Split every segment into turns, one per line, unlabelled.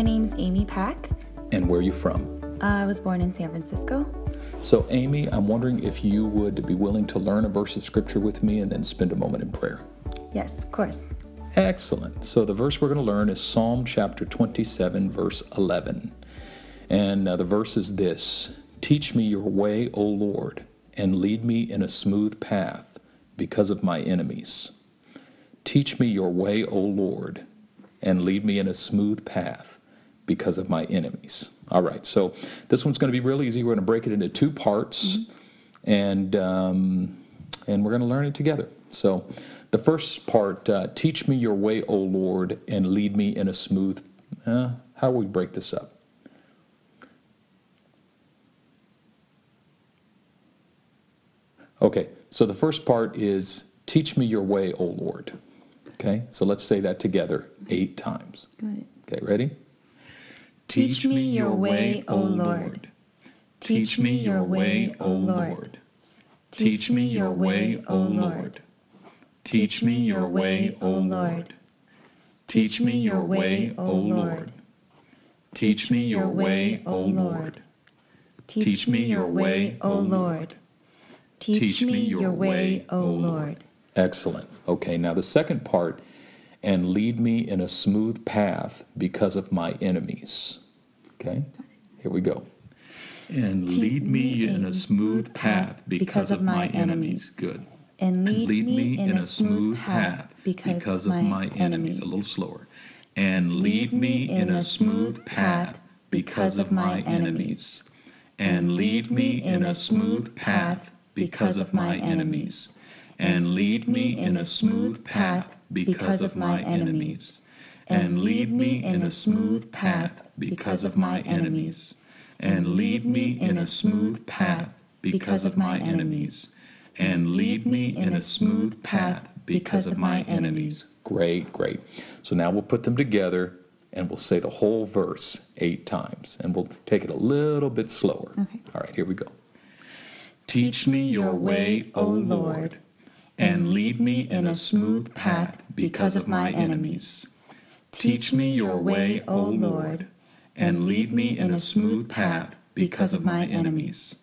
My name's Amy Pack.
And where are you from?
Uh, I was born in San Francisco.
So, Amy, I'm wondering if you would be willing to learn a verse of scripture with me and then spend a moment in prayer.
Yes, of course.
Excellent. So, the verse we're going to learn is Psalm chapter 27, verse 11. And uh, the verse is this Teach me your way, O Lord, and lead me in a smooth path because of my enemies. Teach me your way, O Lord, and lead me in a smooth path because of my enemies. All right, so this one's going to be real easy. We're going to break it into two parts, mm-hmm. and um, and we're going to learn it together. So, the first part: uh, Teach me your way, O Lord, and lead me in a smooth. Uh, how will we break this up? Okay, so the first part is Teach me your way, O Lord. Okay, so let's say that together eight times.
Got it.
Okay, ready?
Teach me your way, O Lord. Teach me your way, O Lord. Teach me your way, O Lord. Teach me your way, O Lord. Teach me your way, O Lord. Teach me your way, O Lord. Teach me your way, O Lord. Teach me your way, O Lord.
Excellent. Okay, now the second part, and lead me in a smooth path because of my enemies. Okay, here we go.
And lead me in a smooth path because of my enemies. Good.
And lead, me in a smooth path because of my enemies.
A little slower. And lead me in a smooth path because of my enemies. And lead me in a smooth path because of my enemies. And lead me in a smooth path because of my enemies. And lead me in a smooth path because of my enemies. And lead me in a smooth path because of my enemies. And lead me in a smooth path because of my enemies.
Great, great. So now we'll put them together and we'll say the whole verse eight times. And we'll take it a little bit slower.
Okay.
All right, here we go.
Teach me your way, O Lord, and lead me in a smooth path because of my enemies. Teach me your way, O Lord, and lead me in a smooth path because of my enemies.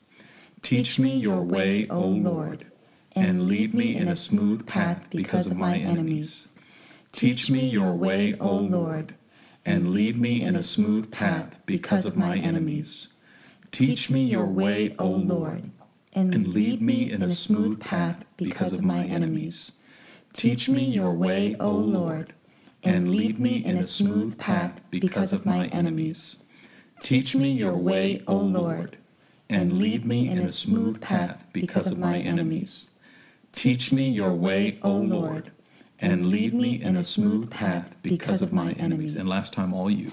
Teach me your way, O Lord, and lead me in a smooth path because of my enemies. Teach me your way, O Lord, and lead me in a smooth path because of my enemies. Teach me your way, O Lord, and lead me in a smooth path because of my enemies. Teach me your way, O Lord, and lead me in a smooth path because of my enemies. Teach me your way, O Lord, and lead me in a smooth path because of my enemies. Teach me your way, O Lord, and lead me in a smooth path because of my enemies.
And last time, all you.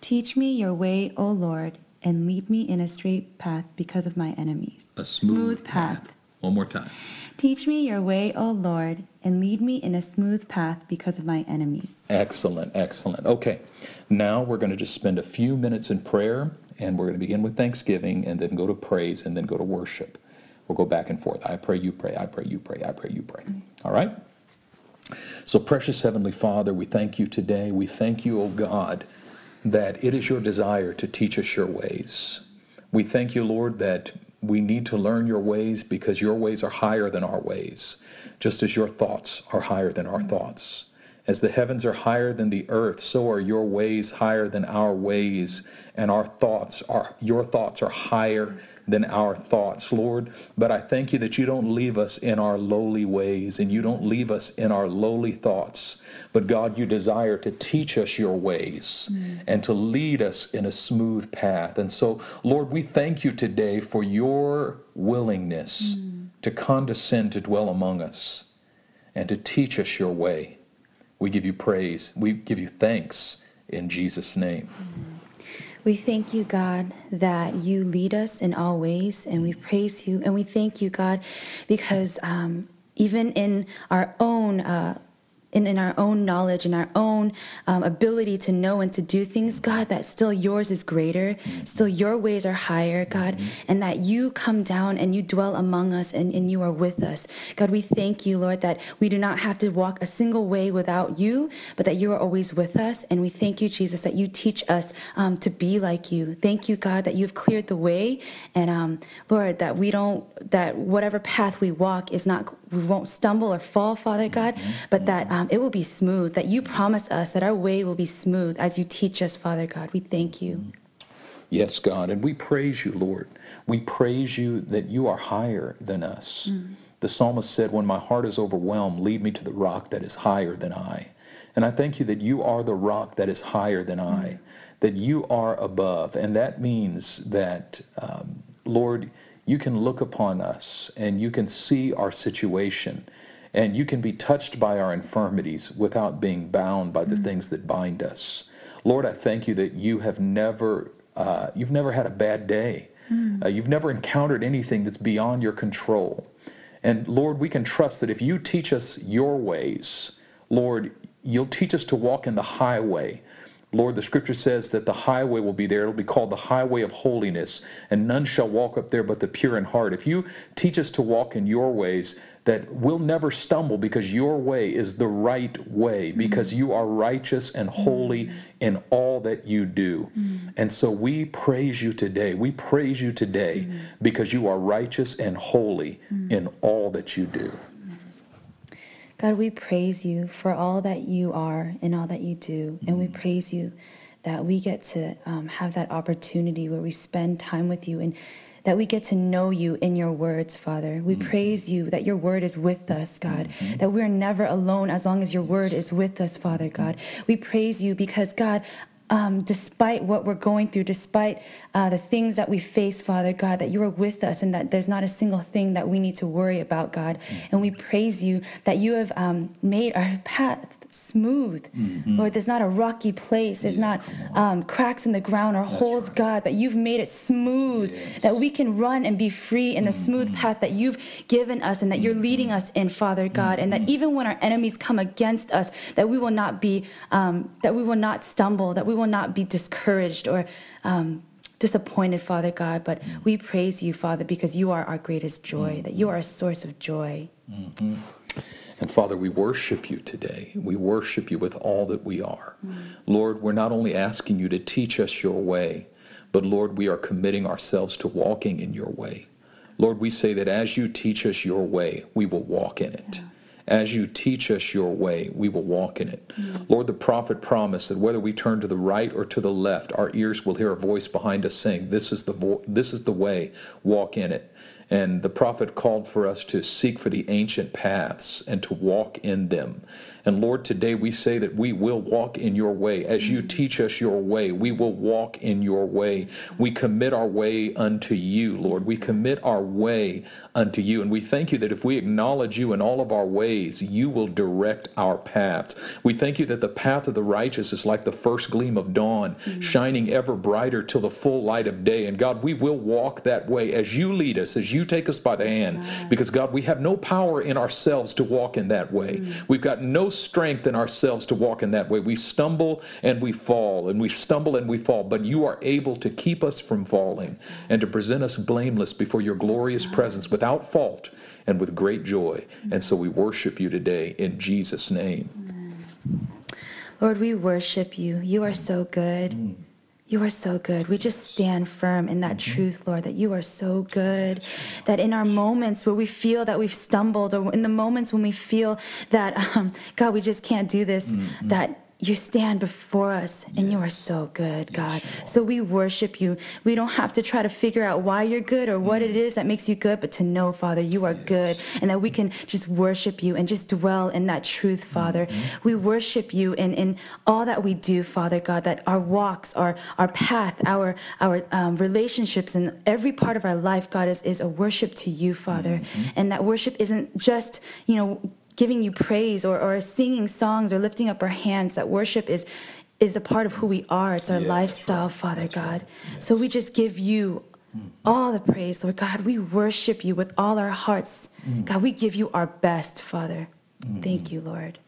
Teach me your way, O Lord, and lead me in a straight path because of my enemies.
A smooth, path. One more time.
Teach me your way, O Lord, and lead me in a smooth path because of my enemies.
Excellent, excellent. Okay, now we're going to just spend a few minutes in prayer, and we're going to begin with thanksgiving, and then go to praise, and then go to worship. We'll go back and forth. I pray, you pray, I pray, you pray, I pray, you pray. All right? So, precious Heavenly Father, we thank you today. We thank you, O God that it is your desire to teach us your ways. We thank you, Lord, that we need to learn your ways because your ways are higher than our ways, just as your thoughts are higher than our thoughts. As the heavens are higher than the earth, so are your ways higher than our ways, and our thoughts are your thoughts are higher than our thoughts, Lord. But I thank you that you don't leave us in our lowly ways and you don't leave us in our lowly thoughts. But God, you desire to teach us your ways mm. and to lead us in a smooth path. And so, Lord, we thank you today for your willingness mm. to condescend to dwell among us and to teach us your way. We give you praise. We give you thanks in Jesus' name.
We thank you, God, that you lead us in all ways, and we praise you. And we thank you, God, because um, even in our own uh,
in, in our own knowledge and our own um, ability to know and to do things, God, that still yours is greater, still your ways are higher, God, and that you come down and you dwell among us and, and you are with us. God, we thank you, Lord, that we do not have to walk a single way without you, but that you are always with us. And we thank you, Jesus, that you teach us um, to be like you. Thank you, God, that you've cleared the way. And um, Lord, that we don't, that whatever path we walk is not we won't stumble or fall, Father God, but that um, it will be smooth, that you promise us that our way will be smooth as you teach us, Father God. We thank you.
Yes, God, and we praise you, Lord. We praise you that you are higher than us. Mm. The psalmist said, When my heart is overwhelmed, lead me to the rock that is higher than I. And I thank you that you are the rock that is higher than I, mm. that you are above. And that means that, um, Lord, you can look upon us and you can see our situation and you can be touched by our infirmities without being bound by the mm. things that bind us. Lord, I thank you that you have never, uh, you've never had a bad day. Mm. Uh, you've never encountered anything that's beyond your control. And Lord, we can trust that if you teach us your ways, Lord, you'll teach us to walk in the highway Lord, the scripture says that the highway will be there. It'll be called the highway of holiness, and none shall walk up there but the pure in heart. If you teach us to walk in your ways, that we'll never stumble because your way is the right way, mm-hmm. because you are righteous and holy mm-hmm. in all that you do. Mm-hmm. And so we praise you today. We praise you today because you are righteous and holy in all that you do.
God, we praise you for all that you are and all that you do. And we mm-hmm. praise you that we get to um, have that opportunity where we spend time with you and that we get to know you in your words, Father. We mm-hmm. praise you that your word is with us, God, mm-hmm. that we're never alone as long as your word is with us, Father God. We praise you because, God, um, despite what we're going through, despite uh, the things that we face, Father God, that you are with us and that there's not a single thing that we need to worry about, God. Mm-hmm. And we praise you that you have um, made our path smooth. Mm-hmm. Lord, there's not a rocky place, there's yeah, not um, cracks in the ground or That's holes, right. God, but you've made it smooth, yes. that we can run and be free in the mm-hmm. smooth path that you've given us and that you're leading us in, Father God. And that mm-hmm. even when our enemies come against us, that we will not be, um, that we will not stumble, that we will not be discouraged or um, disappointed, Father God, but mm. we praise you, Father, because you are our greatest joy, mm. that you are a source of joy.
Mm-hmm. And Father, we worship you today. We worship you with all that we are. Mm. Lord, we're not only asking you to teach us your way, but Lord, we are committing ourselves to walking in your way. Lord, we say that as you teach us your way, we will walk in it. Yeah. As you teach us your way, we will walk in it. Mm-hmm. Lord, the prophet promised that whether we turn to the right or to the left, our ears will hear a voice behind us saying, "This is the vo- this is the way. Walk in it." And the prophet called for us to seek for the ancient paths and to walk in them. And Lord, today we say that we will walk in your way. As you teach us your way, we will walk in your way. We commit our way unto you, Lord. We commit our way unto you. And we thank you that if we acknowledge you in all of our ways, you will direct our paths. We thank you that the path of the righteous is like the first gleam of dawn, mm-hmm. shining ever brighter till the full light of day. And God, we will walk that way as you lead us, as you take us by the hand. Because God, we have no power in ourselves to walk in that way. Mm-hmm. We've got no strength in ourselves to walk in that way. We stumble and we fall, and we stumble and we fall, but you are able to keep us from falling and to present us blameless before your glorious presence without fault and with great joy. And so we worship you today in Jesus' name.
Lord, we worship you. You are so good. You are so good. We just stand firm in that mm-hmm. truth, Lord, that you are so good. That in our moments where we feel that we've stumbled, or in the moments when we feel that, um, God, we just can't do this, mm-hmm. that you stand before us and yes. you are so good, God. Yes, so we worship you. We don't have to try to figure out why you're good or what mm. it is that makes you good, but to know, Father, you are yes. good and that we can just worship you and just dwell in that truth, Father. Mm-hmm. We worship you in, in all that we do, Father God, that our walks, our, our path, our, our um, relationships, and every part of our life, God, is, is a worship to you, Father. Mm-hmm. And that worship isn't just, you know, giving you praise or, or singing songs or lifting up our hands, that worship is is a part of who we are. It's our yeah, lifestyle, right. Father that's God. Right. Yes. So we just give you all the praise, Lord God. We worship you with all our hearts. Mm-hmm. God, we give you our best, Father. Mm-hmm. Thank you, Lord.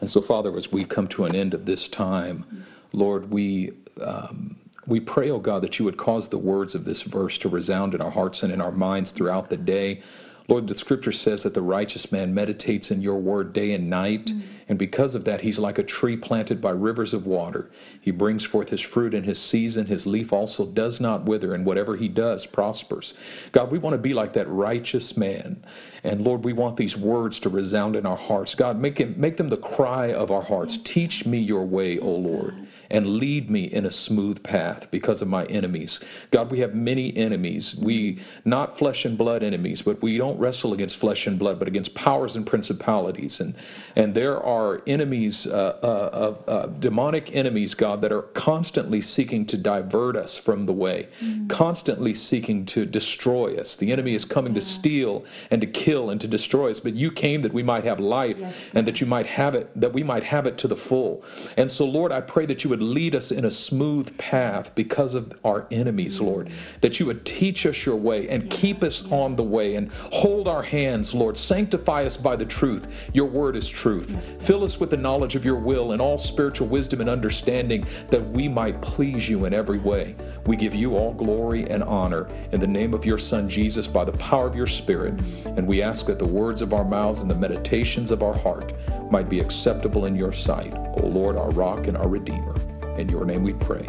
And so, Father, as we come to an end of this time, Lord, we. Um, we pray, oh God, that you would cause the words of this verse to resound in our hearts and in our minds throughout the day. Lord, the scripture says that the righteous man meditates in your word day and night. Mm. And because of that, he's like a tree planted by rivers of water. He brings forth his fruit in his season. His leaf also does not wither, and whatever he does prospers. God, we want to be like that righteous man. And Lord, we want these words to resound in our hearts. God, make, it, make them the cry of our hearts. Teach me your way, O Lord and lead me in a smooth path because of my enemies. God, we have many enemies. We, not flesh and blood enemies, but we don't wrestle against flesh and blood, but against powers and principalities. And, and there are enemies, uh, uh, uh, demonic enemies, God, that are constantly seeking to divert us from the way, mm-hmm. constantly seeking to destroy us. The enemy is coming yeah. to steal and to kill and to destroy us, but you came that we might have life yes. and that you might have it, that we might have it to the full. And so, Lord, I pray that you would lead us in a smooth path because of our enemies, mm. Lord. That you would teach us your way and keep us on the way and hold our hands, Lord. Sanctify us by the truth. Your word is truth. Fill us with the knowledge of your will and all spiritual wisdom and understanding that we might please you in every way. We give you all glory and honor in the name of your Son, Jesus, by the power of your Spirit. And we ask that the words of our mouths and the meditations of our heart might be acceptable in your sight, O Lord, our rock and our Redeemer. In your name we pray.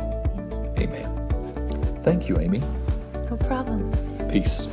Amen. Thank you, Amy.
No problem.
Peace.